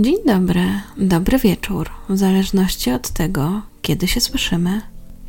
Dzień dobry, dobry wieczór, w zależności od tego, kiedy się słyszymy.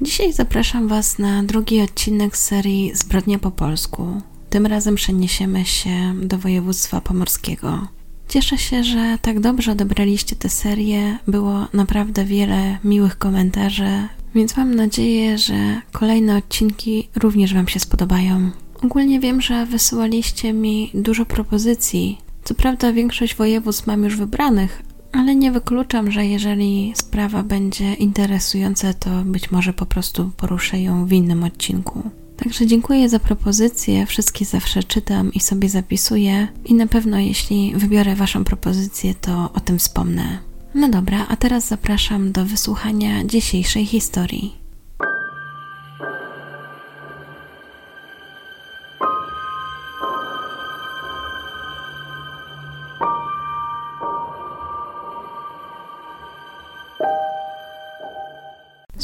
Dzisiaj zapraszam Was na drugi odcinek serii Zbrodnia po polsku. Tym razem przeniesiemy się do województwa pomorskiego. Cieszę się, że tak dobrze odebraliście tę serię. Było naprawdę wiele miłych komentarzy, więc mam nadzieję, że kolejne odcinki również Wam się spodobają. Ogólnie wiem, że wysyłaliście mi dużo propozycji. Co prawda, większość województw mam już wybranych, ale nie wykluczam, że jeżeli sprawa będzie interesująca, to być może po prostu poruszę ją w innym odcinku. Także dziękuję za propozycje, wszystkie zawsze czytam i sobie zapisuję i na pewno jeśli wybiorę Waszą propozycję, to o tym wspomnę. No dobra, a teraz zapraszam do wysłuchania dzisiejszej historii.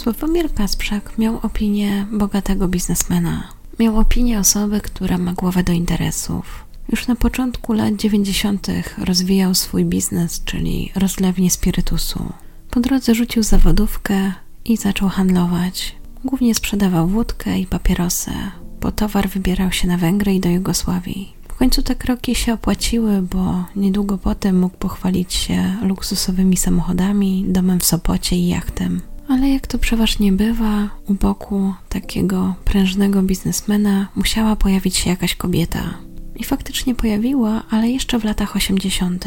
Sławomir Kasprzak miał opinię bogatego biznesmena. Miał opinię osoby, która ma głowę do interesów. Już na początku lat 90. rozwijał swój biznes, czyli rozlewnię spirytusu. Po drodze rzucił zawodówkę i zaczął handlować. Głównie sprzedawał wódkę i papierosy. Po towar wybierał się na Węgry i do Jugosławii. W końcu te kroki się opłaciły, bo niedługo potem mógł pochwalić się luksusowymi samochodami, domem w Sopocie i jachtem. Ale jak to przeważnie bywa, u boku takiego prężnego biznesmena musiała pojawić się jakaś kobieta. I faktycznie pojawiła, ale jeszcze w latach 80.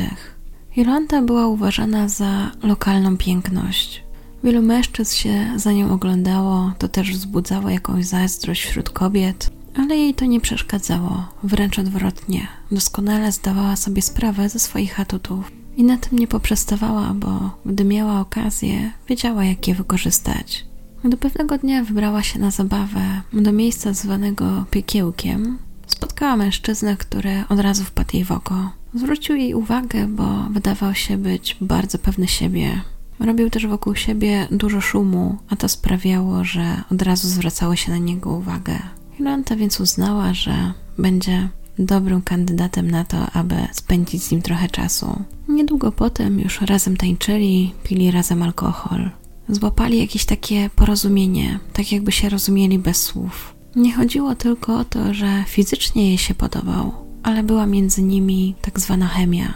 Jolanta była uważana za lokalną piękność. Wielu mężczyzn się za nią oglądało, to też wzbudzało jakąś zazdrość wśród kobiet, ale jej to nie przeszkadzało, wręcz odwrotnie. Doskonale zdawała sobie sprawę ze swoich atutów. I na tym nie poprzestawała, bo gdy miała okazję, wiedziała jak je wykorzystać. Do pewnego dnia wybrała się na zabawę do miejsca zwanego piekiełkiem. Spotkała mężczyznę, który od razu wpadł jej w oko. Zwrócił jej uwagę, bo wydawał się być bardzo pewny siebie. Robił też wokół siebie dużo szumu, a to sprawiało, że od razu zwracało się na niego uwagę. Jolanta więc uznała, że będzie dobrym kandydatem na to, aby spędzić z nim trochę czasu. Niedługo potem już razem tańczyli, pili razem alkohol. Złapali jakieś takie porozumienie, tak jakby się rozumieli bez słów. Nie chodziło tylko o to, że fizycznie jej się podobał, ale była między nimi tak zwana chemia.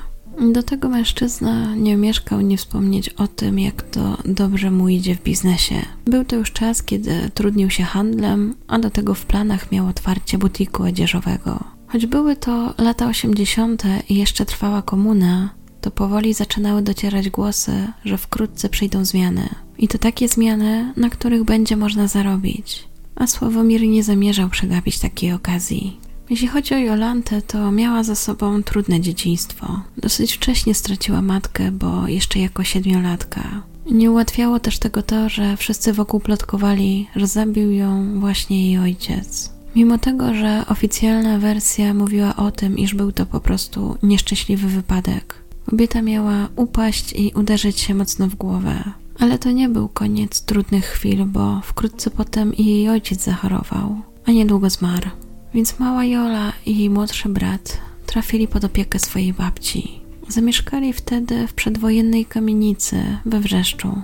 Do tego mężczyzna nie omieszkał nie wspomnieć o tym, jak to dobrze mu idzie w biznesie. Był to już czas, kiedy trudnił się handlem, a do tego w planach miał otwarcie butiku odzieżowego. Choć były to lata 80. i jeszcze trwała komuna, to powoli zaczynały docierać głosy, że wkrótce przyjdą zmiany. I to takie zmiany, na których będzie można zarobić. A Sławomir nie zamierzał przegapić takiej okazji. Jeśli chodzi o Jolantę, to miała za sobą trudne dzieciństwo. Dosyć wcześnie straciła matkę, bo jeszcze jako siedmiolatka. Nie ułatwiało też tego to, że wszyscy wokół plotkowali, że zabił ją właśnie jej ojciec. Mimo tego, że oficjalna wersja mówiła o tym, iż był to po prostu nieszczęśliwy wypadek. Kobieta miała upaść i uderzyć się mocno w głowę. Ale to nie był koniec trudnych chwil, bo wkrótce potem i jej ojciec zachorował, a niedługo zmarł. Więc mała Jola i jej młodszy brat trafili pod opiekę swojej babci. Zamieszkali wtedy w przedwojennej kamienicy we Wrzeszczu.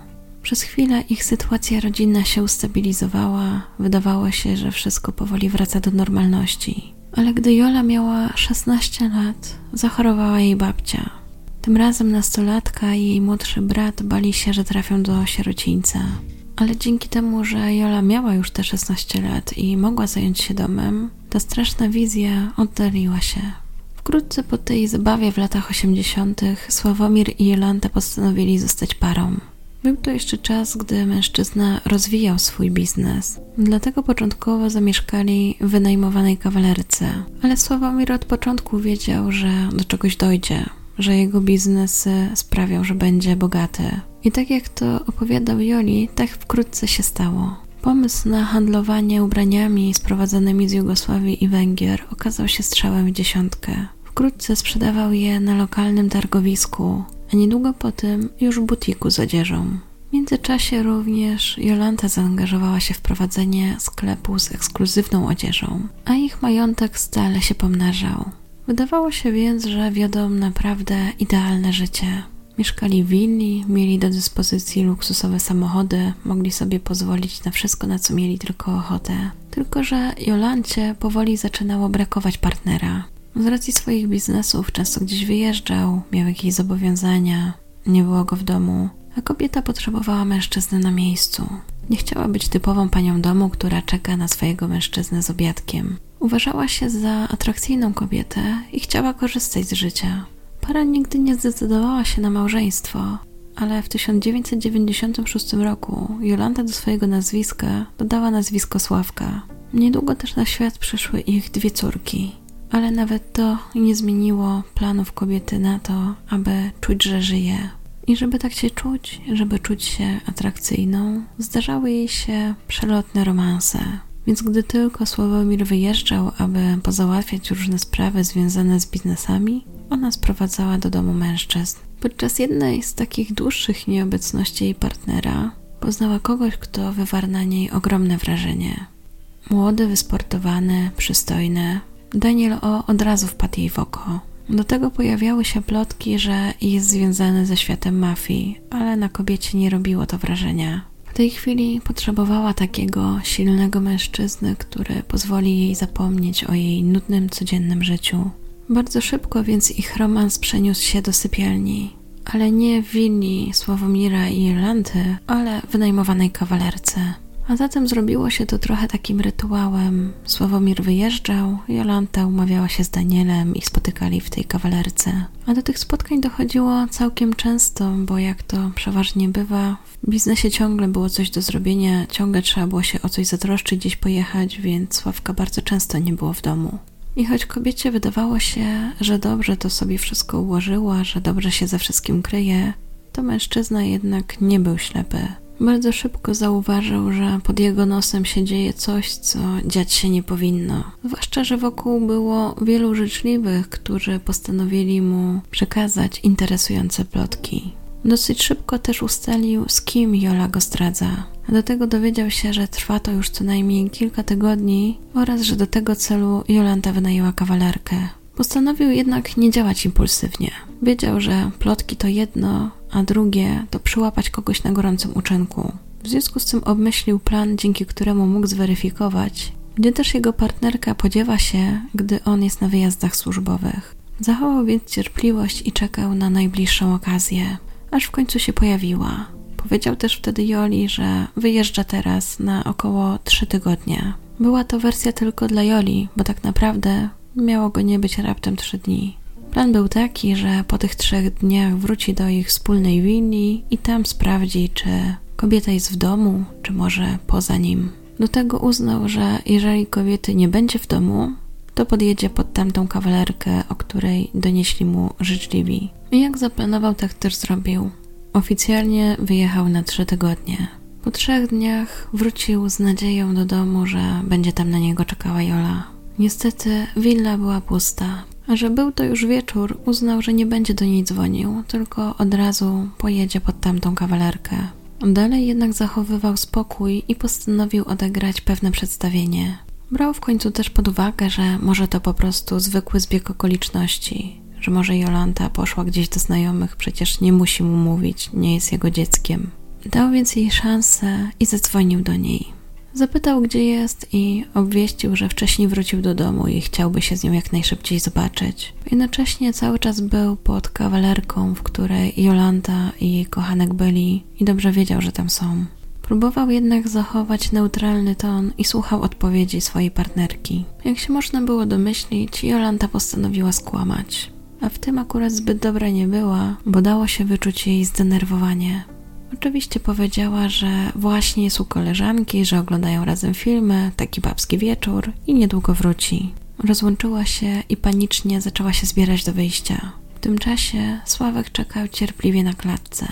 Przez chwilę ich sytuacja rodzinna się ustabilizowała, wydawało się, że wszystko powoli wraca do normalności. Ale gdy Jola miała 16 lat, zachorowała jej babcia. Tym razem nastolatka i jej młodszy brat bali się, że trafią do sierocińca. Ale dzięki temu, że Jola miała już te 16 lat i mogła zająć się domem, ta straszna wizja oddaliła się. Wkrótce po tej zabawie w latach 80. Sławomir i Jolanta postanowili zostać parą. Był to jeszcze czas, gdy mężczyzna rozwijał swój biznes. Dlatego początkowo zamieszkali w wynajmowanej kawalerce. Ale Sławomir od początku wiedział, że do czegoś dojdzie, że jego biznes sprawiał, że będzie bogaty. I tak jak to opowiadał Joli, tak wkrótce się stało. Pomysł na handlowanie ubraniami sprowadzanymi z Jugosławii i Węgier okazał się strzałem w dziesiątkę. Wkrótce sprzedawał je na lokalnym targowisku, a niedługo potem już w butiku z odzieżą. W międzyczasie również Jolanta zaangażowała się w prowadzenie sklepu z ekskluzywną odzieżą, a ich majątek stale się pomnażał. Wydawało się więc, że wiodą naprawdę idealne życie. Mieszkali w willi, mieli do dyspozycji luksusowe samochody, mogli sobie pozwolić na wszystko, na co mieli tylko ochotę. Tylko, że Jolancie powoli zaczynało brakować partnera. Z racji swoich biznesów często gdzieś wyjeżdżał, miał jakieś zobowiązania, nie było go w domu, a kobieta potrzebowała mężczyzny na miejscu. Nie chciała być typową panią domu, która czeka na swojego mężczyznę z obiadkiem. Uważała się za atrakcyjną kobietę i chciała korzystać z życia. Para nigdy nie zdecydowała się na małżeństwo, ale w 1996 roku Jolanta do swojego nazwiska dodała nazwisko Sławka. Niedługo też na świat przyszły ich dwie córki, ale nawet to nie zmieniło planów kobiety na to, aby czuć, że żyje. I żeby tak się czuć, żeby czuć się atrakcyjną, zdarzały jej się przelotne romanse. Więc gdy tylko Sławomir wyjeżdżał, aby pozałatwiać różne sprawy związane z biznesami, ona sprowadzała do domu mężczyzn. Podczas jednej z takich dłuższych nieobecności jej partnera poznała kogoś, kto wywarł na niej ogromne wrażenie. Młody, wysportowany, przystojny, Daniel O od razu wpadł jej w oko. Do tego pojawiały się plotki, że jest związany ze światem mafii, ale na kobiecie nie robiło to wrażenia. W tej chwili potrzebowała takiego silnego mężczyzny, który pozwoli jej zapomnieć o jej nudnym codziennym życiu. Bardzo szybko więc ich romans przeniósł się do sypialni, ale nie w willi Sławomira i Irlandy, ale wynajmowanej kawalerce. A zatem zrobiło się to trochę takim rytuałem. Sławomir wyjeżdżał, Jolanta umawiała się z Danielem i spotykali w tej kawalerce. A do tych spotkań dochodziło całkiem często, bo jak to przeważnie bywa, w biznesie ciągle było coś do zrobienia, ciągle trzeba było się o coś zatroszczyć, gdzieś pojechać, więc Sławka bardzo często nie było w domu. I choć kobiecie wydawało się, że dobrze to sobie wszystko ułożyła, że dobrze się ze wszystkim kryje, to mężczyzna jednak nie był ślepy. Bardzo szybko zauważył, że pod jego nosem się dzieje coś, co dziać się nie powinno. Zwłaszcza, że wokół było wielu życzliwych, którzy postanowili mu przekazać interesujące plotki. Dosyć szybko też ustalił, z kim Jola go zdradza. Do tego dowiedział się, że trwa to już co najmniej kilka tygodni oraz, że do tego celu Jolanta wynajęła kawalerkę. Postanowił jednak nie działać impulsywnie. Wiedział, że plotki to jedno, a drugie to przyłapać kogoś na gorącym uczynku. W związku z tym obmyślił plan, dzięki któremu mógł zweryfikować, gdzie też jego partnerka podziewa się, gdy on jest na wyjazdach służbowych. Zachował więc cierpliwość i czekał na najbliższą okazję, aż w końcu się pojawiła. Powiedział też wtedy Joli, że wyjeżdża teraz na około trzy tygodnie. Była to wersja tylko dla Joli, bo tak naprawdę miało go nie być raptem trzy dni. Plan był taki, że po tych trzech dniach wróci do ich wspólnej willi i tam sprawdzi, czy kobieta jest w domu, czy może poza nim. Do tego uznał, że jeżeli kobiety nie będzie w domu, to podjedzie pod tamtą kawalerkę, o której donieśli mu życzliwi. I jak zaplanował, tak też zrobił. Oficjalnie wyjechał na trzy tygodnie. Po trzech dniach wrócił z nadzieją do domu, że będzie tam na niego czekała Jola. Niestety willa była pusta. A że był to już wieczór, uznał, że nie będzie do niej dzwonił, tylko od razu pojedzie pod tamtą kawalerkę. Dalej jednak zachowywał spokój i postanowił odegrać pewne przedstawienie. Brał w końcu też pod uwagę, że może to po prostu zwykły zbieg okoliczności, że może Jolanta poszła gdzieś do znajomych, przecież nie musi mu mówić, nie jest jego dzieckiem. Dał więc jej szansę i zadzwonił do niej. Zapytał, gdzie jest i obwieścił, że wcześniej wrócił do domu i chciałby się z nią jak najszybciej zobaczyć. Jednocześnie cały czas był pod kawalerką, w której Jolanta i jej kochanek byli i dobrze wiedział, że tam są. Próbował jednak zachować neutralny ton i słuchał odpowiedzi swojej partnerki. Jak się można było domyślić, Jolanta postanowiła skłamać. A w tym akurat zbyt dobra nie była, bo dało się wyczuć jej zdenerwowanie. Oczywiście powiedziała, że właśnie jest u koleżanki, że oglądają razem filmy, taki babski wieczór i niedługo wróci. Rozłączyła się i panicznie zaczęła się zbierać do wyjścia. W tym czasie Sławek czekał cierpliwie na klatce.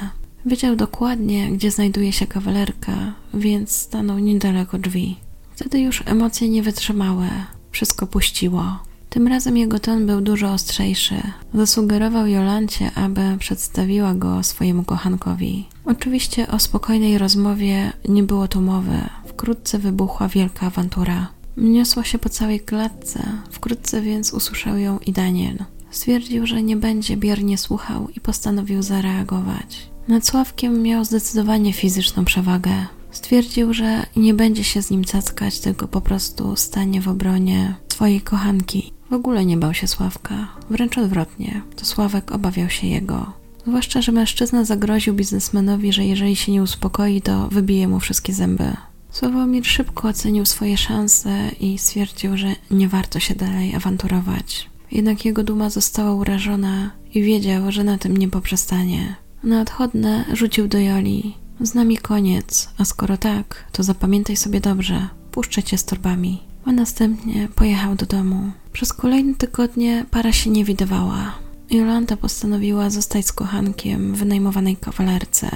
Wiedział dokładnie, gdzie znajduje się kawalerka, więc stanął niedaleko drzwi. Wtedy już emocje nie wytrzymały, wszystko puściło. Tym razem jego ton był dużo ostrzejszy. Zasugerował Jolancie, aby przedstawiła go swojemu kochankowi. Oczywiście o spokojnej rozmowie nie było tu mowy. Wkrótce wybuchła wielka awantura. Niosła się po całej klatce, wkrótce więc usłyszał ją i Daniel. Stwierdził, że nie będzie biernie słuchał i postanowił zareagować. Nad Sławkiem miał zdecydowanie fizyczną przewagę. Stwierdził, że nie będzie się z nim cackać, tylko po prostu stanie w obronie swojej kochanki. W ogóle nie bał się Sławka, wręcz odwrotnie, to Sławek obawiał się jego. Zwłaszcza, że mężczyzna zagroził biznesmenowi, że jeżeli się nie uspokoi, to wybije mu wszystkie zęby. Sławomir szybko ocenił swoje szanse i stwierdził, że nie warto się dalej awanturować. Jednak jego duma została urażona i wiedział, że na tym nie poprzestanie. Na odchodne rzucił do Joli. Z nami koniec, a skoro tak, to zapamiętaj sobie dobrze, puszczę cię z torbami. A następnie pojechał do domu. Przez kolejne tygodnie para się nie widywała. Jolanta postanowiła zostać z kochankiem w wynajmowanej kawalerce.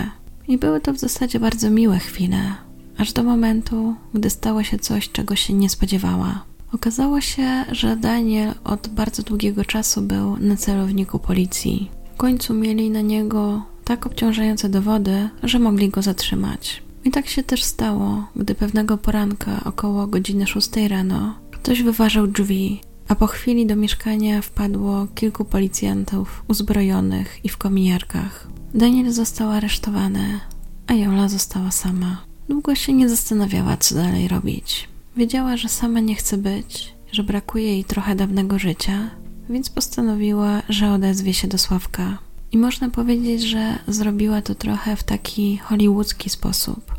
I były to w zasadzie bardzo miłe chwile, aż do momentu, gdy stało się coś, czego się nie spodziewała. Okazało się, że Daniel od bardzo długiego czasu był na celowniku policji. W końcu mieli na niego tak obciążające dowody, że mogli go zatrzymać. I tak się też stało, gdy pewnego poranka około godziny 6 rano ktoś wyważał drzwi, a po chwili do mieszkania wpadło kilku policjantów uzbrojonych i w kominiarkach. Daniel został aresztowany, a Jola została sama. Długo się nie zastanawiała, co dalej robić. Wiedziała, że sama nie chce być, że brakuje jej trochę dawnego życia, więc postanowiła, że odezwie się do Sławka. I można powiedzieć, że zrobiła to trochę w taki hollywoodzki sposób,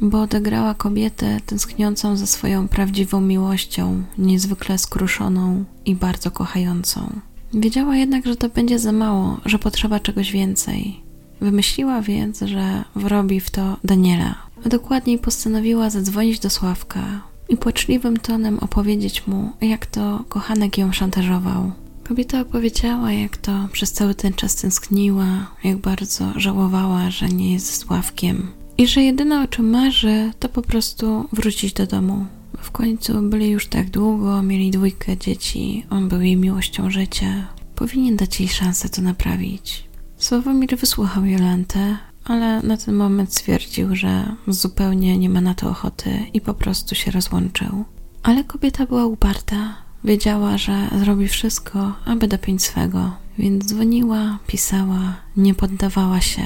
bo odegrała kobietę tęskniącą za swoją prawdziwą miłością, niezwykle skruszoną i bardzo kochającą. Wiedziała jednak, że to będzie za mało, że potrzeba czegoś więcej. Wymyśliła więc, że wrobi w to Daniela, a dokładniej postanowiła zadzwonić do Sławka i płaczliwym tonem opowiedzieć mu, jak to kochanek ją szantażował. Kobieta opowiedziała, jak to przez cały ten czas tęskniła, jak bardzo żałowała, że nie jest Sławkiem i że jedyne o czym marzy, to po prostu wrócić do domu. W końcu byli już tak długo, mieli dwójkę dzieci, on był jej miłością życia. Powinien dać jej szansę to naprawić. Sławomir wysłuchał Jolantę, ale na ten moment stwierdził, że zupełnie nie ma na to ochoty i po prostu się rozłączył. Ale kobieta była uparta. Wiedziała, że zrobi wszystko, aby dopiąć swego, więc dzwoniła, pisała, nie poddawała się.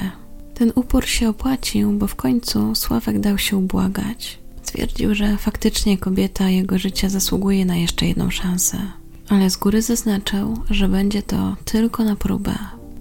Ten upór się opłacił, bo w końcu Sławek dał się ubłagać. Stwierdził, że faktycznie kobieta jego życia zasługuje na jeszcze jedną szansę, ale z góry zaznaczył, że będzie to tylko na próbę,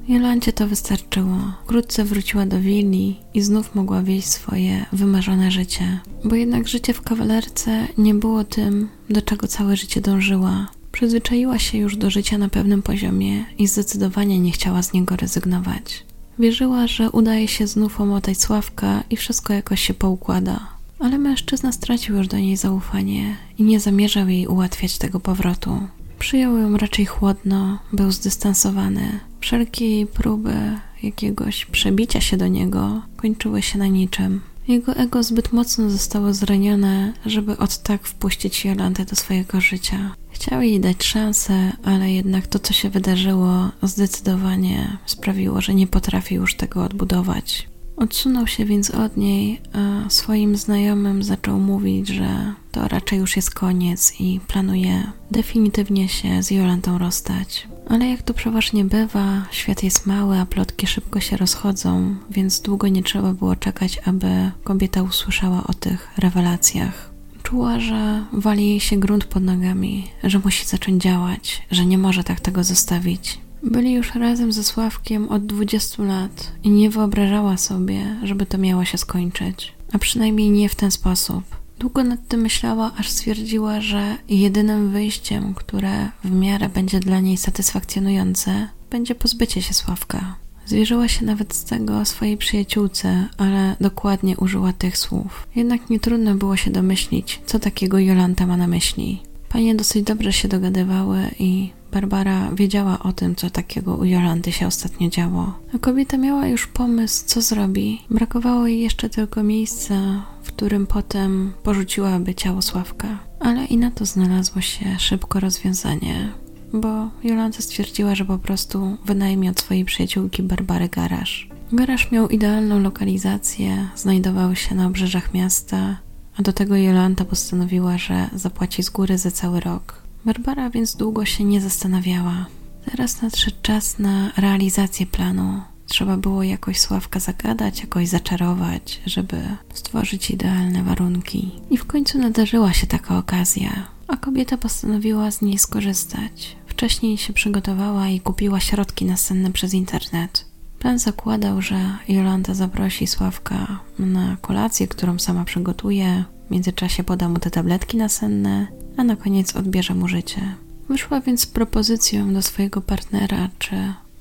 Jolancie to wystarczyło. Wkrótce wróciła do willi i znów mogła wieść swoje wymarzone życie. Bo jednak życie w kawalerce nie było tym, do czego całe życie dążyła. Przyzwyczaiła się już do życia na pewnym poziomie i zdecydowanie nie chciała z niego rezygnować. Wierzyła, że udaje się znów omotać Sławka i wszystko jakoś się poukłada. Ale mężczyzna stracił już do niej zaufanie i nie zamierzał jej ułatwiać tego powrotu. Przyjął ją raczej chłodno, był zdystansowany. Wszelkie próby jakiegoś przebicia się do niego kończyły się na niczym. Jego ego zbyt mocno zostało zranione, żeby od tak wpuścić Jolantę do swojego życia. Chciał jej dać szansę, ale jednak to, co się wydarzyło, zdecydowanie sprawiło, że nie potrafi już tego odbudować. Odsunął się więc od niej, a swoim znajomym zaczął mówić, że to raczej już jest koniec i planuje definitywnie się z Jolantą rozstać. Ale jak to przeważnie bywa, świat jest mały, a plotki szybko się rozchodzą, więc długo nie trzeba było czekać, aby kobieta usłyszała o tych rewelacjach. Czuła, że wali jej się grunt pod nogami, że musi zacząć działać, że nie może tak tego zostawić. Byli już razem ze Sławkiem od 20 lat i nie wyobrażała sobie, żeby to miało się skończyć. A przynajmniej nie w ten sposób. Długo nad tym myślała, aż stwierdziła, że jedynym wyjściem, które w miarę będzie dla niej satysfakcjonujące, będzie pozbycie się Sławka. Zwierzyła się nawet z tego swojej przyjaciółce, ale dokładnie użyła tych słów. Jednak nie trudno było się domyślić, co takiego Jolanta ma na myśli. Panie dosyć dobrze się dogadywały i Barbara wiedziała o tym, co takiego u Jolanty się ostatnio działo. A kobieta miała już pomysł, co zrobi. Brakowało jej jeszcze tylko miejsca, w którym potem porzuciłaby ciało Sławka. Ale i na to znalazło się szybko rozwiązanie, bo Jolanta stwierdziła, że po prostu wynajmie od swojej przyjaciółki Barbary garaż. Garaż miał idealną lokalizację, znajdował się na obrzeżach miasta, a do tego Jolanta postanowiła, że zapłaci z góry za cały rok. Barbara więc długo się nie zastanawiała. Teraz nadszedł czas na realizację planu. Trzeba było jakoś Sławka zagadać, jakoś zaczarować, żeby stworzyć idealne warunki. I w końcu nadarzyła się taka okazja, a kobieta postanowiła z niej skorzystać. Wcześniej się przygotowała i kupiła środki nasenne przez internet. Plan zakładał, że Jolanta zaprosi Sławka na kolację, którą sama przygotuje. W międzyczasie poda mu te tabletki nasenne, a na koniec odbierze mu życie. Wyszła więc z propozycją do swojego partnera, czy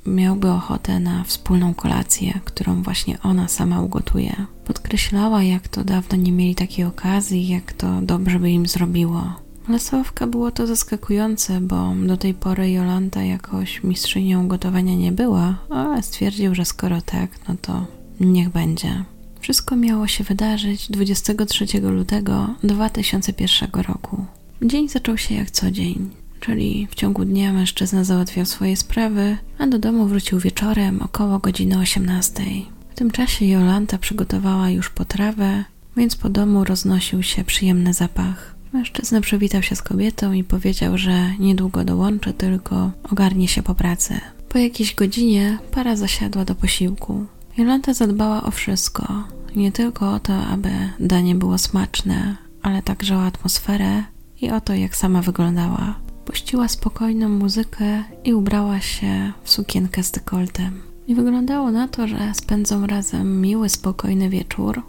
miałby ochotę na wspólną kolację, którą właśnie ona sama ugotuje. Podkreślała, jak to dawno nie mieli takiej okazji, jak to dobrze by im zrobiło. Dla Sławka było to zaskakujące, bo do tej pory Jolanta jakoś mistrzynią gotowania nie była, ale stwierdził, że skoro tak, no to niech będzie. Wszystko miało się wydarzyć 23 lutego 2001 roku. Dzień zaczął się jak co dzień, czyli w ciągu dnia mężczyzna załatwiał swoje sprawy, a do domu wrócił wieczorem około godziny 18. W tym czasie Jolanta przygotowała już potrawę, więc po domu roznosił się przyjemny zapach. Mężczyzna przywitał się z kobietą i powiedział, że niedługo dołączy, tylko ogarnie się po pracy. Po jakiejś godzinie para zasiadła do posiłku. Jolanta zadbała o wszystko. Nie tylko o to, aby danie było smaczne, ale także o atmosferę i o to, jak sama wyglądała. Puściła spokojną muzykę i ubrała się w sukienkę z dekoltem. I wyglądało na to, że spędzą razem miły, spokojny wieczór,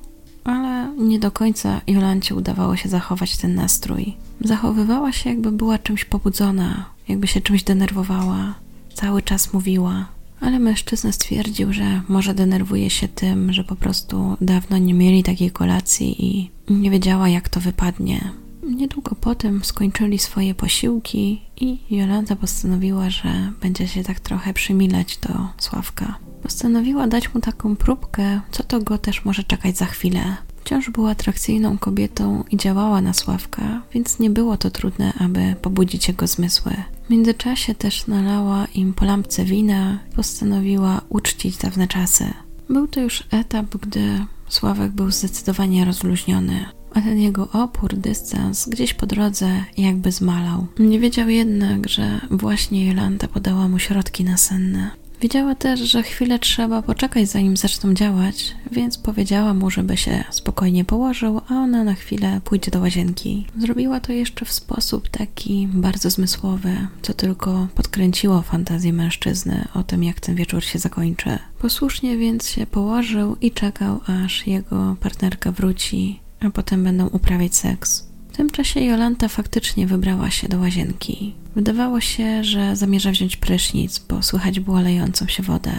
ale nie do końca Jolancie udawało się zachować ten nastrój. Zachowywała się, jakby była czymś pobudzona, jakby się czymś denerwowała. Cały czas mówiła, ale mężczyzna stwierdził, że może denerwuje się tym, że po prostu dawno nie mieli takiej kolacji i nie wiedziała, jak to wypadnie. Niedługo potem skończyli swoje posiłki i Jolanta postanowiła, że będzie się tak trochę przymilać do Sławka. Postanowiła dać mu taką próbkę, co to go też może czekać za chwilę. Wciąż była atrakcyjną kobietą i działała na Sławka, więc nie było to trudne, aby pobudzić jego zmysły. W międzyczasie też nalała im po lampce wina i postanowiła uczcić dawne czasy. Był to już etap, gdy Sławek był zdecydowanie rozluźniony a ten jego opór, dystans gdzieś po drodze jakby zmalał. Nie wiedział jednak, że właśnie Jolanta podała mu środki nasenne. Wiedziała też, że chwilę trzeba poczekać, zanim zaczną działać, więc powiedziała mu, żeby się spokojnie położył, a ona na chwilę pójdzie do łazienki. Zrobiła to jeszcze w sposób taki bardzo zmysłowy, co tylko podkręciło fantazję mężczyzny o tym, jak ten wieczór się zakończy. Posłusznie więc się położył i czekał, aż jego partnerka wróci a potem będą uprawiać seks. W tym czasie Jolanta faktycznie wybrała się do łazienki. Wydawało się, że zamierza wziąć prysznic, bo słychać było lejącą się wodę.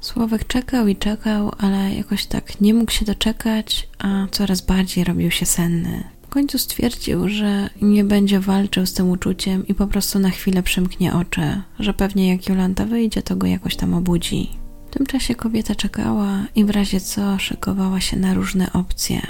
Słowek czekał i czekał, ale jakoś tak nie mógł się doczekać, a coraz bardziej robił się senny. W końcu stwierdził, że nie będzie walczył z tym uczuciem i po prostu na chwilę przymknie oczy, że pewnie jak Jolanta wyjdzie, to go jakoś tam obudzi. W tym czasie kobieta czekała i w razie co szykowała się na różne opcje.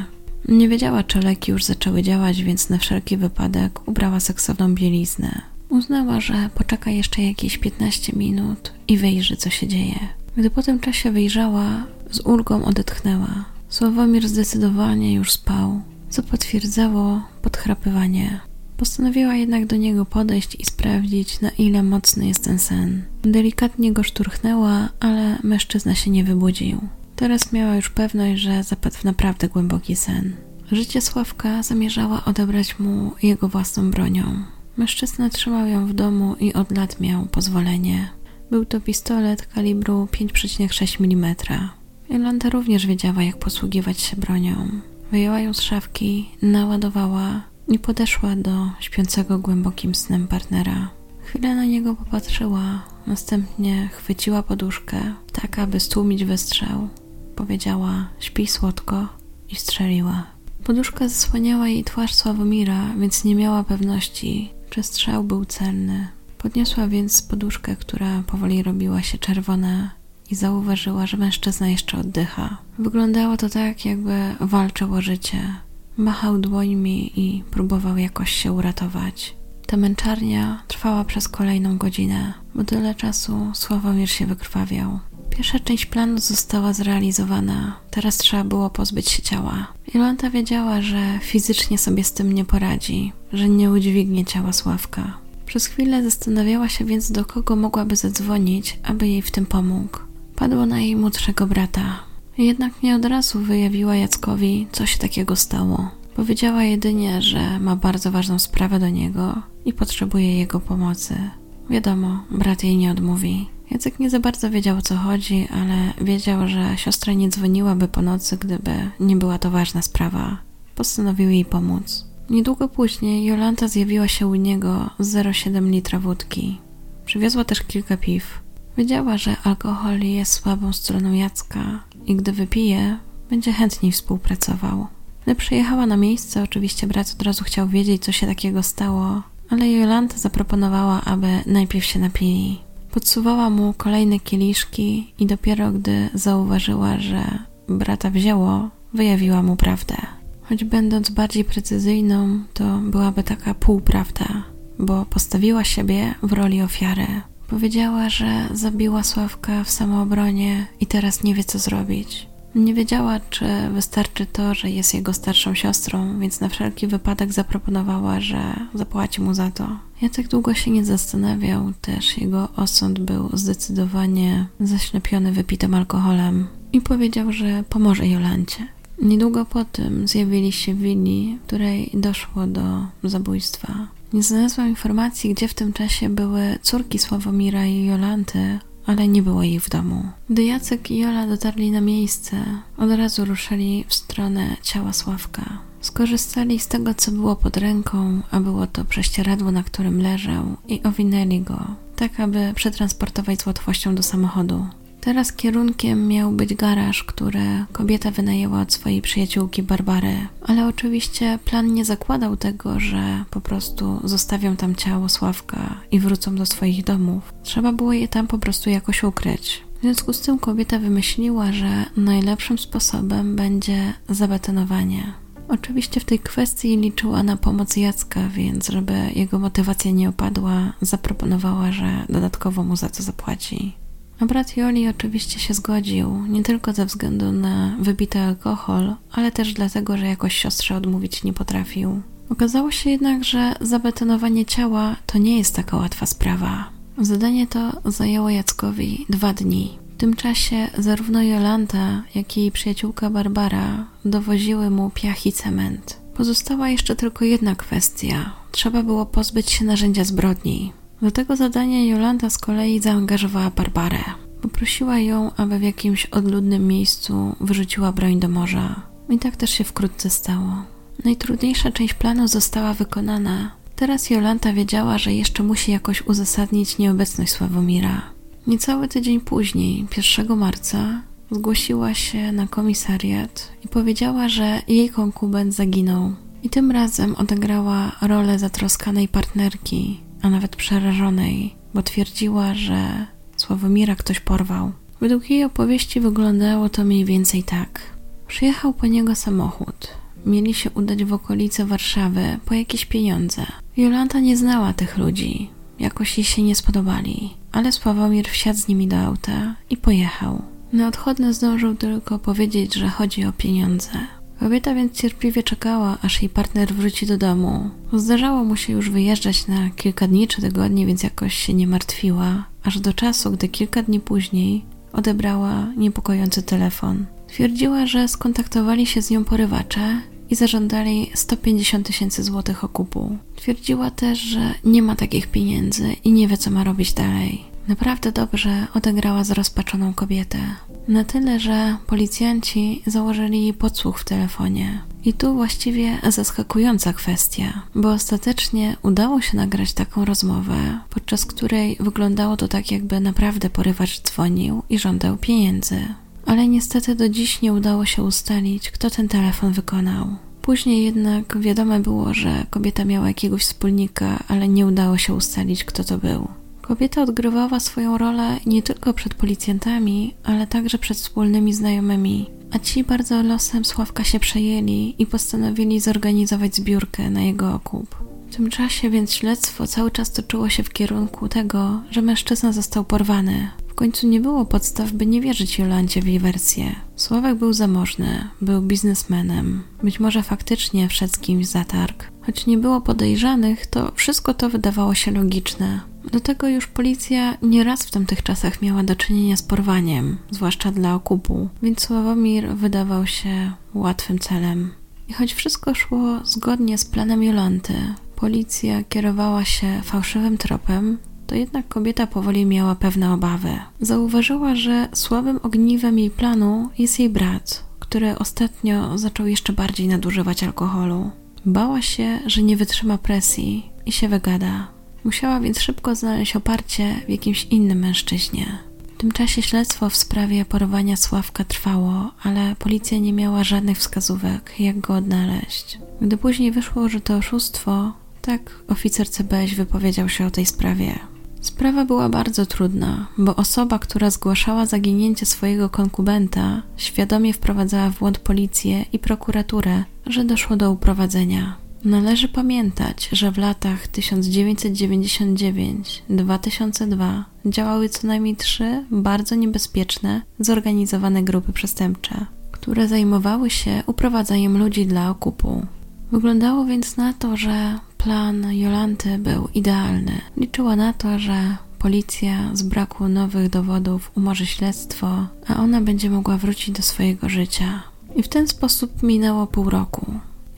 Nie wiedziała, czy leki już zaczęły działać, więc na wszelki wypadek ubrała seksowną bieliznę. Uznała, że poczeka jeszcze jakieś 15 minut i wyjrzy, co się dzieje. Gdy po tym czasie wyjrzała, z ulgą odetchnęła. Sławomir zdecydowanie już spał, co potwierdzało podchrapywanie. Postanowiła jednak do niego podejść i sprawdzić, na ile mocny jest ten sen. Delikatnie go szturchnęła, ale mężczyzna się nie wybudził. Teraz miała już pewność, że zapadł w naprawdę głęboki sen. Życie Sławka zamierzała odebrać mu jego własną bronią. Mężczyzna trzymał ją w domu i od lat miał pozwolenie. Był to pistolet kalibru 5,6 mm. Jolanta również wiedziała, jak posługiwać się bronią. Wyjęła ją z szafki, naładowała i podeszła do śpiącego głębokim snem partnera. Chwilę na niego popatrzyła, następnie chwyciła poduszkę, tak aby stłumić wystrzał powiedziała śpi słodko i strzeliła. Poduszka zasłaniała jej twarz Sławomira, więc nie miała pewności, czy strzał był celny. Podniosła więc poduszkę, która powoli robiła się czerwona i zauważyła, że mężczyzna jeszcze oddycha. Wyglądało to tak, jakby walczył o życie. Machał dłońmi i próbował jakoś się uratować. Ta męczarnia trwała przez kolejną godzinę, bo tyle czasu Sławomir się wykrwawiał. Pierwsza część planu została zrealizowana. Teraz trzeba było pozbyć się ciała. Jolanta wiedziała, że fizycznie sobie z tym nie poradzi, że nie udźwignie ciała Sławka. Przez chwilę zastanawiała się więc, do kogo mogłaby zadzwonić, aby jej w tym pomógł. Padło na jej młodszego brata. Jednak nie od razu wyjawiła Jackowi, co się takiego stało. Powiedziała jedynie, że ma bardzo ważną sprawę do niego i potrzebuje jego pomocy. Wiadomo, brat jej nie odmówi. Jacek nie za bardzo wiedział o co chodzi, ale wiedział, że siostra nie dzwoniłaby po nocy, gdyby nie była to ważna sprawa. Postanowił jej pomóc. Niedługo później Jolanta zjawiła się u niego z 0,7 litra wódki. Przywiozła też kilka piw. Wiedziała, że alkohol jest słabą stroną Jacka i gdy wypije, będzie chętniej współpracował. Gdy przyjechała na miejsce, oczywiście brat od razu chciał wiedzieć, co się takiego stało, ale Jolanta zaproponowała, aby najpierw się napili. Podsuwała mu kolejne kieliszki i dopiero gdy zauważyła, że brata wzięło, wyjawiła mu prawdę. Choć będąc bardziej precyzyjną, to byłaby taka półprawda, bo postawiła siebie w roli ofiary. Powiedziała, że zabiła Sławka w samoobronie i teraz nie wie co zrobić. Nie wiedziała, czy wystarczy to, że jest jego starszą siostrą, więc na wszelki wypadek zaproponowała, że zapłaci mu za to. Jacek długo się nie zastanawiał, też jego osąd był zdecydowanie zaślepiony wypitym alkoholem i powiedział, że pomoże Jolancie. Niedługo po tym zjawili się w willi, w której doszło do zabójstwa. Nie znalazłam informacji, gdzie w tym czasie były córki Sławomira i Jolanty, ale nie było ich w domu. Gdy Jacek i Jola dotarli na miejsce, od razu ruszyli w stronę ciała Sławka. Skorzystali z tego, co było pod ręką, a było to prześcieradło, na którym leżał, i owinęli go, tak aby przetransportować z łatwością do samochodu. Teraz kierunkiem miał być garaż, który kobieta wynajęła od swojej przyjaciółki Barbary, ale oczywiście plan nie zakładał tego, że po prostu zostawią tam ciało Sławka i wrócą do swoich domów. Trzeba było je tam po prostu jakoś ukryć. W związku z tym kobieta wymyśliła, że najlepszym sposobem będzie zabetonowanie. Oczywiście w tej kwestii liczyła na pomoc Jacka, więc żeby jego motywacja nie opadła, zaproponowała, że dodatkowo mu za to zapłaci. A brat Joli oczywiście się zgodził, nie tylko ze względu na wybity alkohol, ale też dlatego, że jakoś siostrze odmówić nie potrafił. Okazało się jednak, że zabetonowanie ciała to nie jest taka łatwa sprawa. Zadanie to zajęło Jackowi dwa dni. Tym czasie zarówno Jolanta, jak i jej przyjaciółka Barbara dowoziły mu piach i cement. Pozostała jeszcze tylko jedna kwestia. Trzeba było pozbyć się narzędzia zbrodni. Do tego zadania Jolanta z kolei zaangażowała Barbarę. Poprosiła ją, aby w jakimś odludnym miejscu wyrzuciła broń do morza. I tak też się wkrótce stało. Najtrudniejsza część planu została wykonana. Teraz Jolanta wiedziała, że jeszcze musi jakoś uzasadnić nieobecność Sławomira. Niecały tydzień później, 1 marca, zgłosiła się na komisariat i powiedziała, że jej konkubent zaginął. I tym razem odegrała rolę zatroskanej partnerki, a nawet przerażonej, bo twierdziła, że Sławomira ktoś porwał. Według jej opowieści wyglądało to mniej więcej tak. Przyjechał po niego samochód. Mieli się udać w okolice Warszawy po jakieś pieniądze. Jolanta nie znała tych ludzi. Jakoś jej się nie spodobali. Ale Sławomir wsiadł z nimi do auta i pojechał. Na odchodne zdążył tylko powiedzieć, że chodzi o pieniądze. Kobieta więc cierpliwie czekała, aż jej partner wróci do domu. Zdarzało mu się już wyjeżdżać na kilka dni czy tygodni, więc jakoś się nie martwiła, aż do czasu, gdy kilka dni później odebrała niepokojący telefon. Twierdziła, że skontaktowali się z nią porywacze i zażądali 150 tysięcy złotych okupu. Twierdziła też, że nie ma takich pieniędzy i nie wie, co ma robić dalej. Naprawdę dobrze odegrała zrozpaczoną kobietę. Na tyle, że policjanci założyli jej podsłuch w telefonie. I tu właściwie zaskakująca kwestia, bo ostatecznie udało się nagrać taką rozmowę, podczas której wyglądało to tak, jakby naprawdę porywacz dzwonił i żądał pieniędzy. Ale niestety do dziś nie udało się ustalić, kto ten telefon wykonał. Później jednak wiadome było, że kobieta miała jakiegoś wspólnika, ale nie udało się ustalić, kto to był. Kobieta odgrywała swoją rolę nie tylko przed policjantami, ale także przed wspólnymi znajomymi, a ci bardzo losem Sławka się przejęli i postanowili zorganizować zbiórkę na jego okup. W tym czasie więc śledztwo cały czas toczyło się w kierunku tego, że mężczyzna został porwany. Końcu nie było podstaw, by nie wierzyć Jolancie w jej wersję. Sławek był zamożny, był biznesmenem. Być może faktycznie wszedł z kimś za targ. Choć nie było podejrzanych, to wszystko to wydawało się logiczne. Do tego już policja nieraz w tamtych czasach miała do czynienia z porwaniem, zwłaszcza dla okupu, więc Sławomir wydawał się łatwym celem. I choć wszystko szło zgodnie z planem Jolanty, policja kierowała się fałszywym tropem, to jednak kobieta powoli miała pewne obawy. Zauważyła, że słabym ogniwem jej planu jest jej brat, który ostatnio zaczął jeszcze bardziej nadużywać alkoholu. Bała się, że nie wytrzyma presji i się wygada. Musiała więc szybko znaleźć oparcie w jakimś innym mężczyźnie. W tym czasie śledztwo w sprawie porwania Sławka trwało, ale policja nie miała żadnych wskazówek, jak go odnaleźć. Gdy później wyszło, że to oszustwo, tak oficer CBŚ wypowiedział się o tej sprawie. Sprawa była bardzo trudna, bo osoba, która zgłaszała zaginięcie swojego konkubenta, świadomie wprowadzała w błąd policję i prokuraturę, że doszło do uprowadzenia. Należy pamiętać, że w latach 1999-2002 działały co najmniej trzy bardzo niebezpieczne, zorganizowane grupy przestępcze, które zajmowały się uprowadzaniem ludzi dla okupu. Wyglądało więc na to, że plan Jolanty był idealny. Liczyła na to, że policja z braku nowych dowodów umorzy śledztwo, a ona będzie mogła wrócić do swojego życia. I w ten sposób minęło pół roku.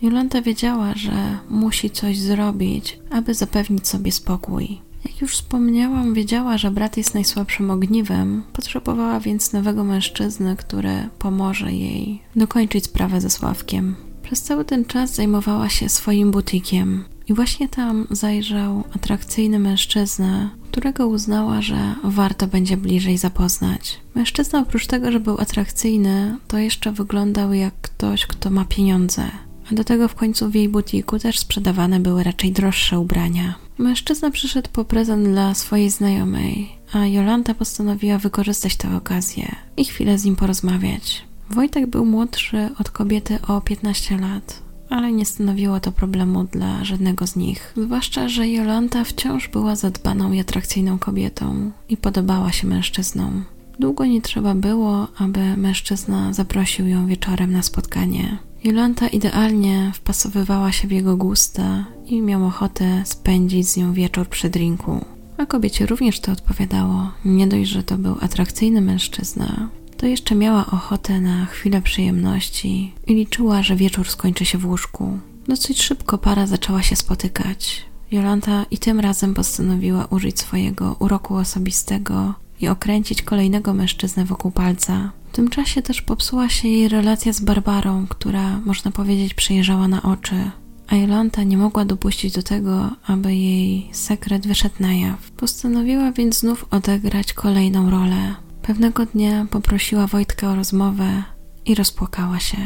Jolanta wiedziała, że musi coś zrobić, aby zapewnić sobie spokój. Jak już wspomniałam, wiedziała, że brat jest najsłabszym ogniwem, potrzebowała więc nowego mężczyzny, który pomoże jej dokończyć sprawę ze Sławkiem. Przez cały ten czas zajmowała się swoim butikiem i właśnie tam zajrzał atrakcyjny mężczyzna, którego uznała, że warto będzie bliżej zapoznać. Mężczyzna oprócz tego, że był atrakcyjny, to jeszcze wyglądał jak ktoś, kto ma pieniądze. A do tego w końcu w jej butiku też sprzedawane były raczej droższe ubrania. Mężczyzna przyszedł po prezent dla swojej znajomej, a Jolanta postanowiła wykorzystać tę okazję i chwilę z nim porozmawiać. Wojtek był młodszy od kobiety o 15 lat, ale nie stanowiło to problemu dla żadnego z nich. Zwłaszcza, że Jolanta wciąż była zadbaną i atrakcyjną kobietą i podobała się mężczyznom. Długo nie trzeba było, aby mężczyzna zaprosił ją wieczorem na spotkanie. Jolanta idealnie wpasowywała się w jego gusta i miał ochotę spędzić z nią wieczór przy drinku. A kobiecie również to odpowiadało. Nie dość, że to był atrakcyjny mężczyzna, to jeszcze miała ochotę na chwilę przyjemności i liczyła, że wieczór skończy się w łóżku. Dosyć szybko para zaczęła się spotykać. Jolanta i tym razem postanowiła użyć swojego uroku osobistego i okręcić kolejnego mężczyznę wokół palca. W tym czasie też popsuła się jej relacja z Barbarą, która, można powiedzieć, przyjeżdżała na oczy. A Jolanta nie mogła dopuścić do tego, aby jej sekret wyszedł na jaw. Postanowiła więc znów odegrać kolejną rolę. Pewnego dnia poprosiła Wojtka o rozmowę i rozpłakała się.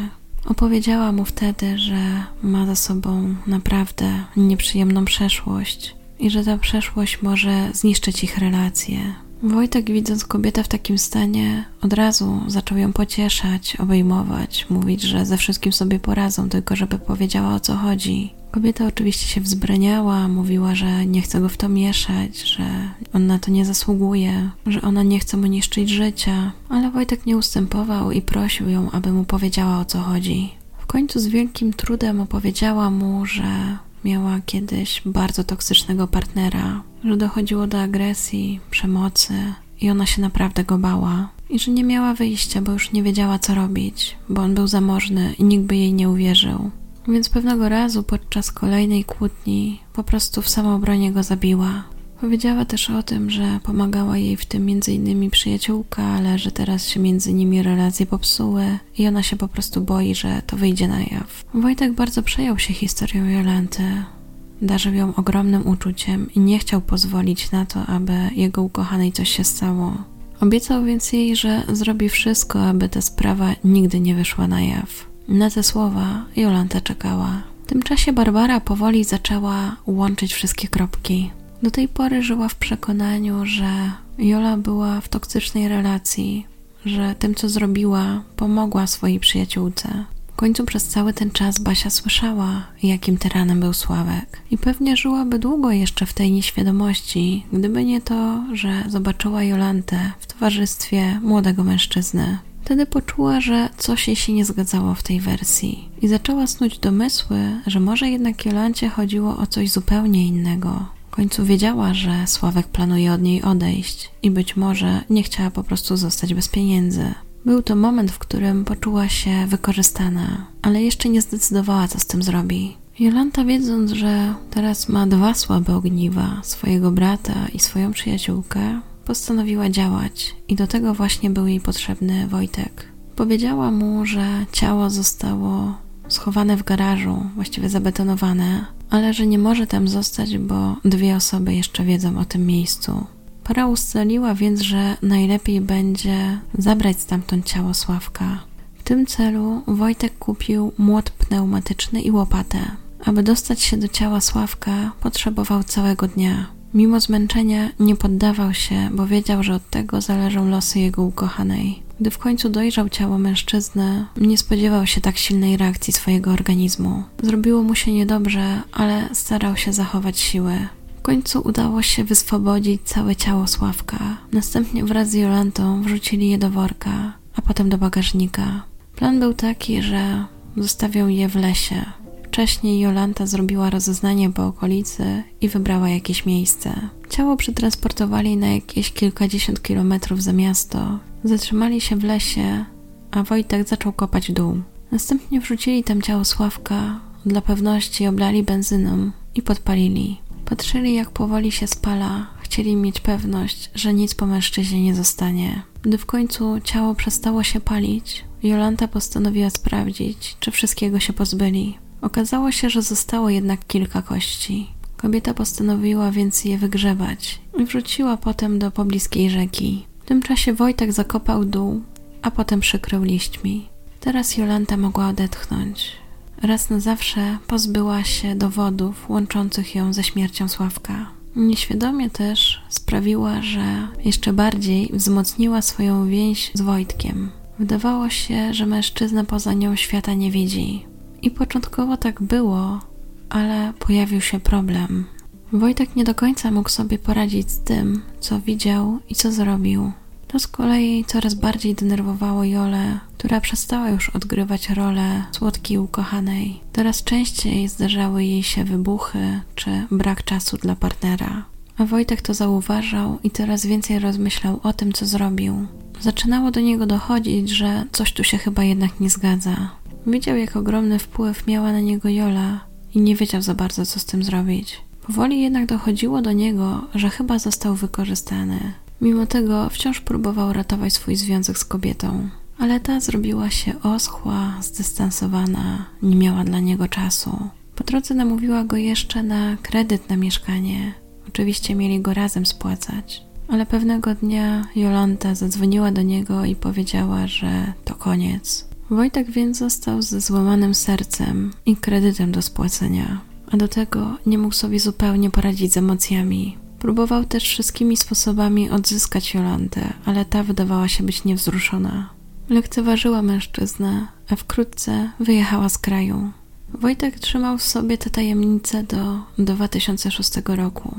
Opowiedziała mu wtedy, że ma za sobą naprawdę nieprzyjemną przeszłość i że ta przeszłość może zniszczyć ich relacje. Wojtek, widząc kobietę w takim stanie, od razu zaczął ją pocieszać, obejmować, mówić, że ze wszystkim sobie poradzą, tylko żeby powiedziała o co chodzi. Kobieta oczywiście się wzbraniała, mówiła, że nie chce go w to mieszać, że on na to nie zasługuje, że ona nie chce mu niszczyć życia, ale Wojtek nie ustępował i prosił ją, aby mu powiedziała o co chodzi. W końcu z wielkim trudem opowiedziała mu, że miała kiedyś bardzo toksycznego partnera, że dochodziło do agresji, przemocy i ona się naprawdę go bała. I że nie miała wyjścia, bo już nie wiedziała co robić, bo on był zamożny i nikt by jej nie uwierzył. Więc pewnego razu podczas kolejnej kłótni po prostu w samoobronie go zabiła. Powiedziała też o tym, że pomagała jej w tym m.in. przyjaciółka, ale że teraz się między nimi relacje popsuły i ona się po prostu boi, że to wyjdzie na jaw. Wojtek bardzo przejął się historią Jolanty. Darzył ją ogromnym uczuciem i nie chciał pozwolić na to, aby jego ukochanej coś się stało. Obiecał więc jej, że zrobi wszystko, aby ta sprawa nigdy nie wyszła na jaw. Na te słowa Jolanta czekała. W tym czasie Barbara powoli zaczęła łączyć wszystkie kropki. Do tej pory żyła w przekonaniu, że Jola była w toksycznej relacji, że tym, co zrobiła, pomogła swojej przyjaciółce. W końcu przez cały ten czas Basia słyszała, jakim tyranem był Sławek. I pewnie żyłaby długo jeszcze w tej nieświadomości, gdyby nie to, że zobaczyła Jolantę w towarzystwie młodego mężczyzny. Wtedy poczuła, że coś jej się nie zgadzało w tej wersji i zaczęła snuć domysły, że może jednak Jolancie chodziło o coś zupełnie innego. Końcu wiedziała, że Sławek planuje od niej odejść i być może nie chciała po prostu zostać bez pieniędzy. Był to moment, w którym poczuła się wykorzystana, ale jeszcze nie zdecydowała, co z tym zrobi. Jolanta, wiedząc, że teraz ma dwa słabe ogniwa, swojego brata i swoją przyjaciółkę, postanowiła działać i do tego właśnie był jej potrzebny Wojtek. Powiedziała mu, że ciało zostało schowane w garażu, właściwie zabetonowane, ale że nie może tam zostać, bo dwie osoby jeszcze wiedzą o tym miejscu. Para ustaliła więc, że najlepiej będzie zabrać stamtąd ciało Sławka. W tym celu Wojtek kupił młot pneumatyczny i łopatę. Aby dostać się do ciała Sławka, potrzebował całego dnia. Mimo zmęczenia nie poddawał się, bo wiedział, że od tego zależą losy jego ukochanej. Gdy w końcu dojrzał ciało mężczyzny, nie spodziewał się tak silnej reakcji swojego organizmu. Zrobiło mu się niedobrze, ale starał się zachować siły końcu udało się wyswobodzić całe ciało Sławka. Następnie wraz z Jolantą wrzucili je do worka, a potem do bagażnika. Plan był taki, że zostawią je w lesie. Wcześniej Jolanta zrobiła rozeznanie po okolicy i wybrała jakieś miejsce. Ciało przetransportowali na jakieś kilkadziesiąt kilometrów za miasto. Zatrzymali się w lesie, a Wojtek zaczął kopać dół. Następnie wrzucili tam ciało Sławka, dla pewności oblali benzyną i podpalili. Patrzyli, jak powoli się spala, chcieli mieć pewność, że nic po mężczyźnie nie zostanie. Gdy w końcu ciało przestało się palić, Jolanta postanowiła sprawdzić, czy wszystkiego się pozbyli. Okazało się, że zostało jednak kilka kości. Kobieta postanowiła więc je wygrzebać i wrzuciła potem do pobliskiej rzeki. W tym czasie Wojtek zakopał dół, a potem przykrył liśćmi. Teraz Jolanta mogła odetchnąć. Raz na zawsze pozbyła się dowodów łączących ją ze śmiercią Sławka. Nieświadomie też sprawiła, że jeszcze bardziej wzmocniła swoją więź z Wojtkiem. Wydawało się, że mężczyzna poza nią świata nie widzi. I początkowo tak było, ale pojawił się problem. Wojtek nie do końca mógł sobie poradzić z tym, co widział i co zrobił. To z kolei coraz bardziej denerwowało Jolę, która przestała już odgrywać rolę słodkiej ukochanej. Coraz częściej zdarzały jej się wybuchy czy brak czasu dla partnera. A Wojtek to zauważał i coraz więcej rozmyślał o tym, co zrobił. Zaczynało do niego dochodzić, że coś tu się chyba jednak nie zgadza. Widział, jak ogromny wpływ miała na niego Jola i nie wiedział za bardzo, co z tym zrobić. Powoli jednak dochodziło do niego, że chyba został wykorzystany. Mimo tego wciąż próbował ratować swój związek z kobietą, ale ta zrobiła się oschła, zdystansowana, nie miała dla niego czasu. Po drodze namówiła go jeszcze na kredyt na mieszkanie. Oczywiście mieli go razem spłacać, ale pewnego dnia Jolanta zadzwoniła do niego i powiedziała, że to koniec. Wojtek więc został ze złamanym sercem i kredytem do spłacenia, a do tego nie mógł sobie zupełnie poradzić z emocjami. Próbował też wszystkimi sposobami odzyskać Jolantę, ale ta wydawała się być niewzruszona. Lekceważyła mężczyznę, a wkrótce wyjechała z kraju. Wojtek trzymał w sobie tę tajemnicę do 2006 roku.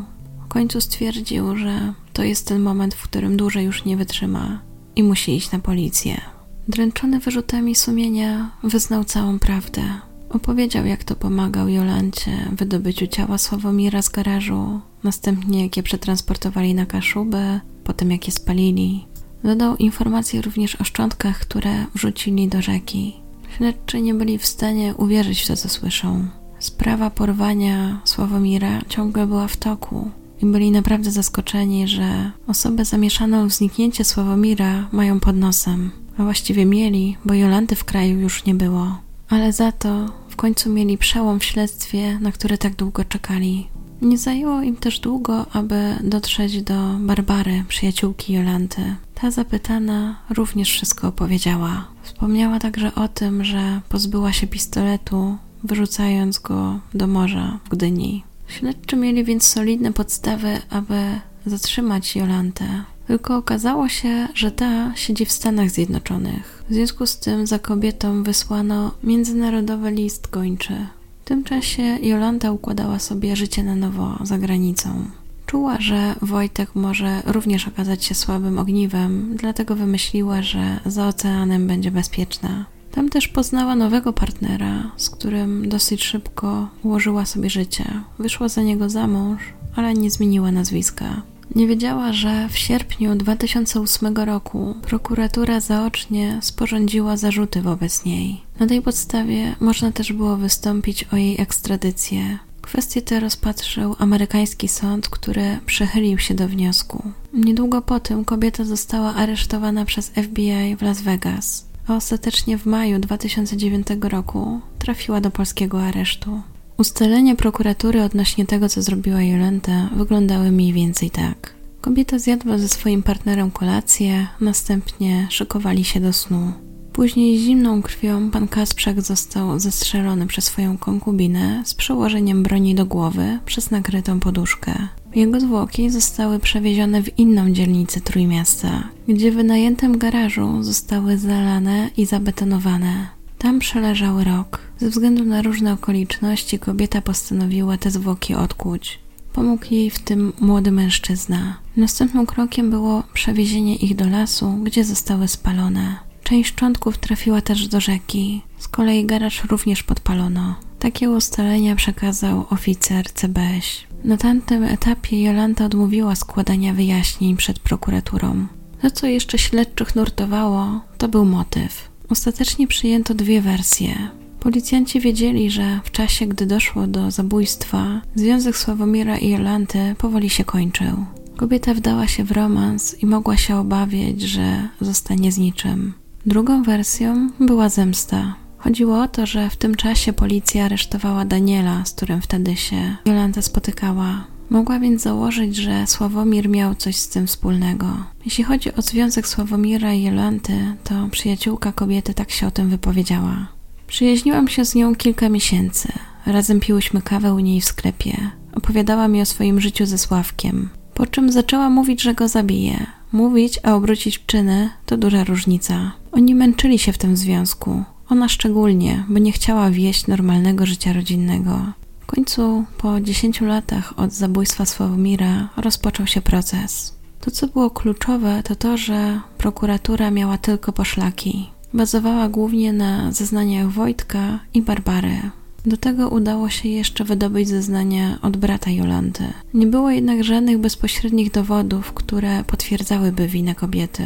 W końcu stwierdził, że to jest ten moment, w którym dłużej już nie wytrzyma i musi iść na policję. Dręczony wyrzutami sumienia wyznał całą prawdę. Opowiedział, jak to pomagał Jolancie w wydobyciu ciała Sławomira z garażu, następnie jak je przetransportowali na Kaszubę, potem jak je spalili. Dodał informacje również o szczątkach, które wrzucili do rzeki. Śledczy nie byli w stanie uwierzyć w to, co słyszą. Sprawa porwania Sławomira ciągle była w toku i byli naprawdę zaskoczeni, że osobę zamieszaną w zniknięcie Sławomira mają pod nosem. A właściwie mieli, bo Jolanty w kraju już nie było. Ale za to w końcu mieli przełom w śledztwie, na które tak długo czekali. Nie zajęło im też długo, aby dotrzeć do Barbary, przyjaciółki Jolanty. Ta zapytana również wszystko opowiedziała. Wspomniała także o tym, że pozbyła się pistoletu, wyrzucając go do morza w Gdyni. Śledczy mieli więc solidne podstawy, aby zatrzymać Jolantę. Tylko okazało się, że ta siedzi w Stanach Zjednoczonych. W związku z tym za kobietą wysłano międzynarodowy list gończy. W tym czasie Jolanta układała sobie życie na nowo za granicą. Czuła, że Wojtek może również okazać się słabym ogniwem, dlatego wymyśliła, że za oceanem będzie bezpieczna. Tam też poznała nowego partnera, z którym dosyć szybko ułożyła sobie życie. Wyszła za niego za mąż, ale nie zmieniła nazwiska. Nie wiedziała, że w sierpniu 2008 roku prokuratura zaocznie sporządziła zarzuty wobec niej. Na tej podstawie można też było wystąpić o jej ekstradycję. Kwestię tę rozpatrzył amerykański sąd, który przychylił się do wniosku. Niedługo po tym kobieta została aresztowana przez FBI w Las Vegas, a ostatecznie w maju 2009 roku trafiła do polskiego aresztu. Ustalenia prokuratury odnośnie tego, co zrobiła Jolenta, wyglądały mniej więcej tak. Kobieta zjadła ze swoim partnerem kolację, następnie szykowali się do snu. Później zimną krwią pan Kasprzak został zastrzelony przez swoją konkubinę z przełożeniem broni do głowy przez nakrytą poduszkę. Jego zwłoki zostały przewiezione w inną dzielnicę Trójmiasta, gdzie w wynajętym garażu zostały zalane i zabetonowane. Tam przeleżały rok. Ze względu na różne okoliczności kobieta postanowiła te zwłoki odkuć. Pomógł jej w tym młody mężczyzna. Następnym krokiem było przewiezienie ich do lasu, gdzie zostały spalone. Część szczątków trafiła też do rzeki. Z kolei garaż również podpalono. Takie ustalenia przekazał oficer CBŚ. Na tamtym etapie Jolanta odmówiła składania wyjaśnień przed prokuraturą. To, co jeszcze śledczych nurtowało, to był motyw. Ostatecznie przyjęto dwie wersje. Policjanci wiedzieli, że w czasie, gdy doszło do zabójstwa, związek Sławomira i Jolanty powoli się kończył. Kobieta wdała się w romans i mogła się obawiać, że zostanie z niczym. Drugą wersją była zemsta. Chodziło o to, że w tym czasie policja aresztowała Daniela, z którym wtedy się Jolanta spotykała. Mogła więc założyć, że Sławomir miał coś z tym wspólnego. Jeśli chodzi o związek Sławomira i Jolanty, to przyjaciółka kobiety tak się o tym wypowiedziała. Przyjaźniłam się z nią kilka miesięcy. Razem piłyśmy kawę u niej w sklepie. Opowiadała mi o swoim życiu ze Sławkiem. Po czym zaczęła mówić, że go zabije. Mówić, a obrócić w czyny to duża różnica. Oni męczyli się w tym związku. Ona szczególnie, bo nie chciała wieść normalnego życia rodzinnego. W końcu, po 10 latach od zabójstwa Sławomira, rozpoczął się proces. To, co było kluczowe, to to, że prokuratura miała tylko poszlaki. Bazowała głównie na zeznaniach Wojtka i Barbary. Do tego udało się jeszcze wydobyć zeznania od brata Jolanty. Nie było jednak żadnych bezpośrednich dowodów, które potwierdzałyby winę kobiety,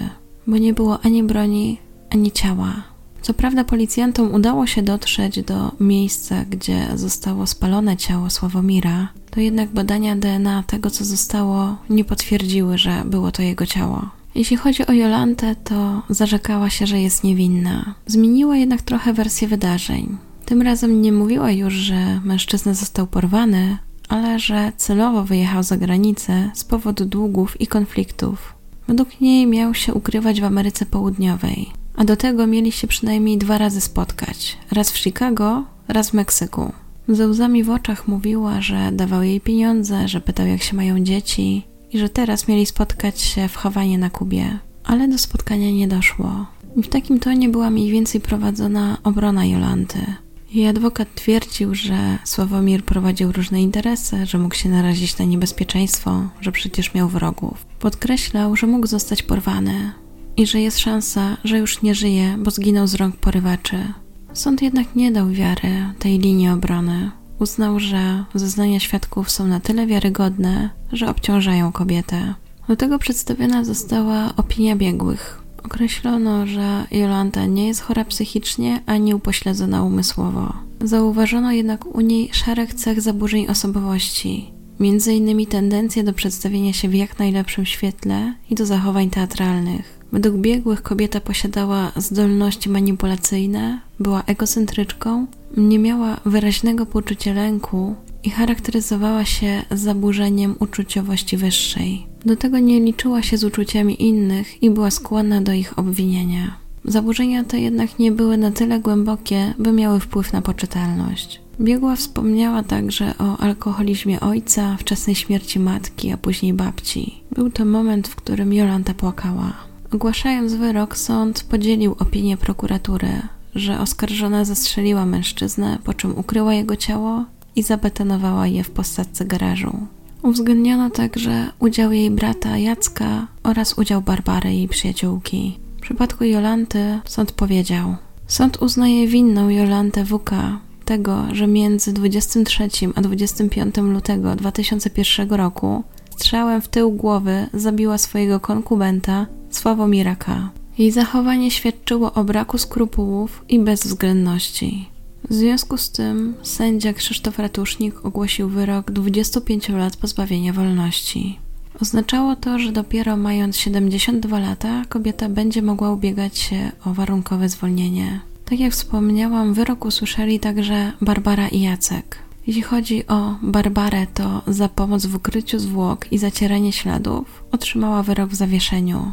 bo nie było ani broni, ani ciała. Co prawda policjantom udało się dotrzeć do miejsca, gdzie zostało spalone ciało Sławomira, to jednak badania DNA tego, co zostało, nie potwierdziły, że było to jego ciało. Jeśli chodzi o Jolantę, to zarzekała się, że jest niewinna. Zmieniła jednak trochę wersję wydarzeń. Tym razem nie mówiła już, że mężczyzna został porwany, ale że celowo wyjechał za granicę z powodu długów i konfliktów. Według niej miał się ukrywać w Ameryce Południowej, a do tego mieli się przynajmniej dwa razy spotkać raz w Chicago, raz w Meksyku. Ze łzami w oczach mówiła, że dawał jej pieniądze, że pytał, jak się mają dzieci i że teraz mieli spotkać się w Hawanie na Kubie. Ale do spotkania nie doszło. W takim tonie była mniej więcej prowadzona obrona Jolanty. Jej adwokat twierdził, że Sławomir prowadził różne interesy, że mógł się narazić na niebezpieczeństwo, że przecież miał wrogów. Podkreślał, że mógł zostać porwany i że jest szansa, że już nie żyje, bo zginął z rąk porywaczy. Sąd jednak nie dał wiary tej linii obrony. Uznał, że zeznania świadków są na tyle wiarygodne, że obciążają kobietę. Do tego przedstawiona została opinia biegłych, Określono, że Jolanta nie jest chora psychicznie ani upośledzona umysłowo. Zauważono jednak u niej szereg cech zaburzeń osobowości, między innymi tendencję do przedstawienia się w jak najlepszym świetle i do zachowań teatralnych. Według biegłych kobieta posiadała zdolności manipulacyjne, była egocentryczką, nie miała wyraźnego poczucia lęku i charakteryzowała się zaburzeniem uczuciowości wyższej. Do tego nie liczyła się z uczuciami innych i była skłonna do ich obwinienia. Zaburzenia te jednak nie były na tyle głębokie, by miały wpływ na poczytalność. Biegła wspomniała także o alkoholizmie ojca, wczesnej śmierci matki, a później babci. Był to moment, w którym Jolanta płakała. Ogłaszając wyrok, sąd podzielił opinię prokuratury, że oskarżona zastrzeliła mężczyznę, po czym ukryła jego ciało i zabetonowała je w posadce garażu. Uwzględniono także udział jej brata Jacka oraz udział Barbary, jej przyjaciółki. W przypadku Jolanty sąd powiedział: Sąd uznaje winną Jolantę WK tego, że między 23 a 25 lutego 2001 roku strzałem w tył głowy zabiła swojego konkubenta Sławomira K. Jej zachowanie świadczyło o braku skrupułów i bezwzględności. W związku z tym sędzia Krzysztof Ratusznik ogłosił wyrok 25 lat pozbawienia wolności. Oznaczało to, że dopiero mając 72 lata kobieta będzie mogła ubiegać się o warunkowe zwolnienie. Tak jak wspomniałam, wyrok usłyszeli także Barbara i Jacek. Jeśli chodzi o Barbarę, to za pomoc w ukryciu zwłok i zacieranie śladów otrzymała wyrok w zawieszeniu.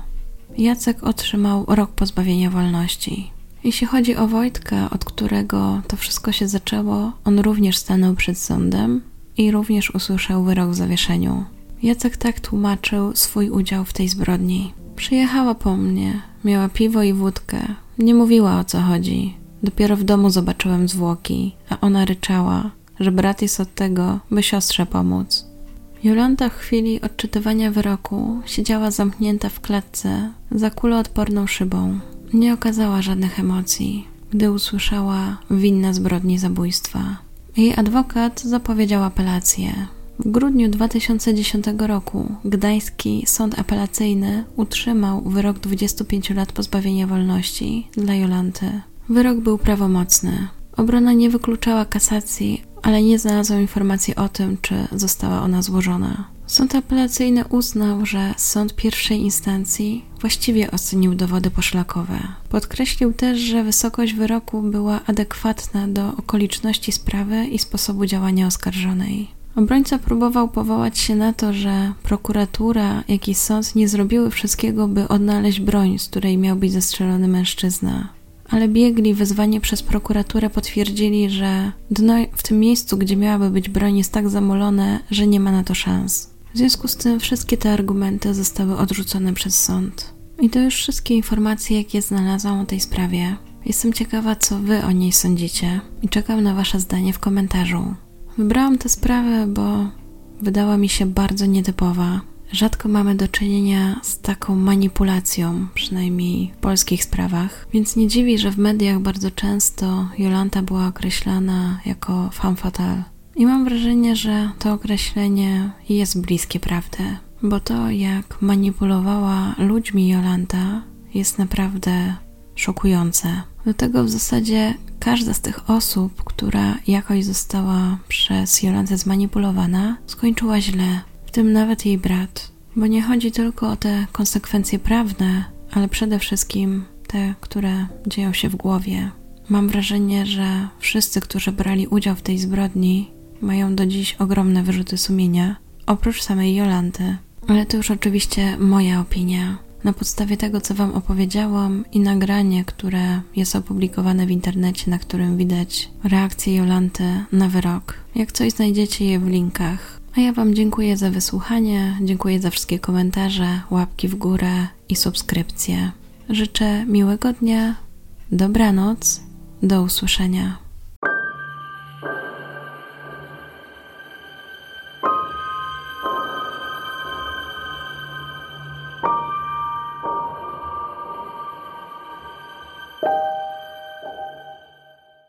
Jacek otrzymał rok pozbawienia wolności. Jeśli chodzi o Wojtka, od którego to wszystko się zaczęło, on również stanął przed sądem i również usłyszał wyrok w zawieszeniu. Jacek tak tłumaczył swój udział w tej zbrodni. Przyjechała po mnie, miała piwo i wódkę, nie mówiła o co chodzi. Dopiero w domu zobaczyłem zwłoki, a ona ryczała, że brat jest od tego, by siostrze pomóc. Jolanta w chwili odczytywania wyroku siedziała zamknięta w klatce za kuloodporną szybą. Nie okazała żadnych emocji, gdy usłyszała winna zbrodni zabójstwa. Jej adwokat zapowiedział apelację. W grudniu 2010 roku Gdański Sąd Apelacyjny utrzymał wyrok 25 lat pozbawienia wolności dla Jolanty. Wyrok był prawomocny. Obrona nie wykluczała kasacji, ale nie znalazła informacji o tym, czy została ona złożona. Sąd apelacyjny uznał, że sąd pierwszej instancji właściwie ocenił dowody poszlakowe. Podkreślił też, że wysokość wyroku była adekwatna do okoliczności sprawy i sposobu działania oskarżonej. Obrońca próbował powołać się na to, że prokuratura, jak i sąd nie zrobiły wszystkiego, by odnaleźć broń, z której miał być zastrzelony mężczyzna ale biegli wezwani przez prokuraturę potwierdzili, że dno w tym miejscu, gdzie miałaby być broń, jest tak zamolone, że nie ma na to szans. W związku z tym wszystkie te argumenty zostały odrzucone przez sąd. I to już wszystkie informacje, jakie znalazłam o tej sprawie. Jestem ciekawa, co Wy o niej sądzicie i czekam na Wasze zdanie w komentarzu. Wybrałam tę sprawę, bo wydała mi się bardzo nietypowa Rzadko mamy do czynienia z taką manipulacją, przynajmniej w polskich sprawach, więc nie dziwi, że w mediach bardzo często Jolanta była określana jako femme fatale. I mam wrażenie, że to określenie jest bliskie prawdy, bo to, jak manipulowała ludźmi Jolanta, jest naprawdę szokujące. Do tego w zasadzie każda z tych osób, która jakoś została przez Jolantę zmanipulowana, skończyła źle w tym nawet jej brat. Bo nie chodzi tylko o te konsekwencje prawne, ale przede wszystkim te, które dzieją się w głowie. Mam wrażenie, że wszyscy, którzy brali udział w tej zbrodni, mają do dziś ogromne wyrzuty sumienia, oprócz samej Jolanty. Ale to już oczywiście moja opinia. Na podstawie tego, co Wam opowiedziałam i nagranie, które jest opublikowane w internecie, na którym widać reakcję Jolanty na wyrok. Jak coś znajdziecie je w linkach. A ja Wam dziękuję za wysłuchanie, dziękuję za wszystkie komentarze, łapki w górę i subskrypcje. Życzę miłego dnia, dobranoc, do usłyszenia.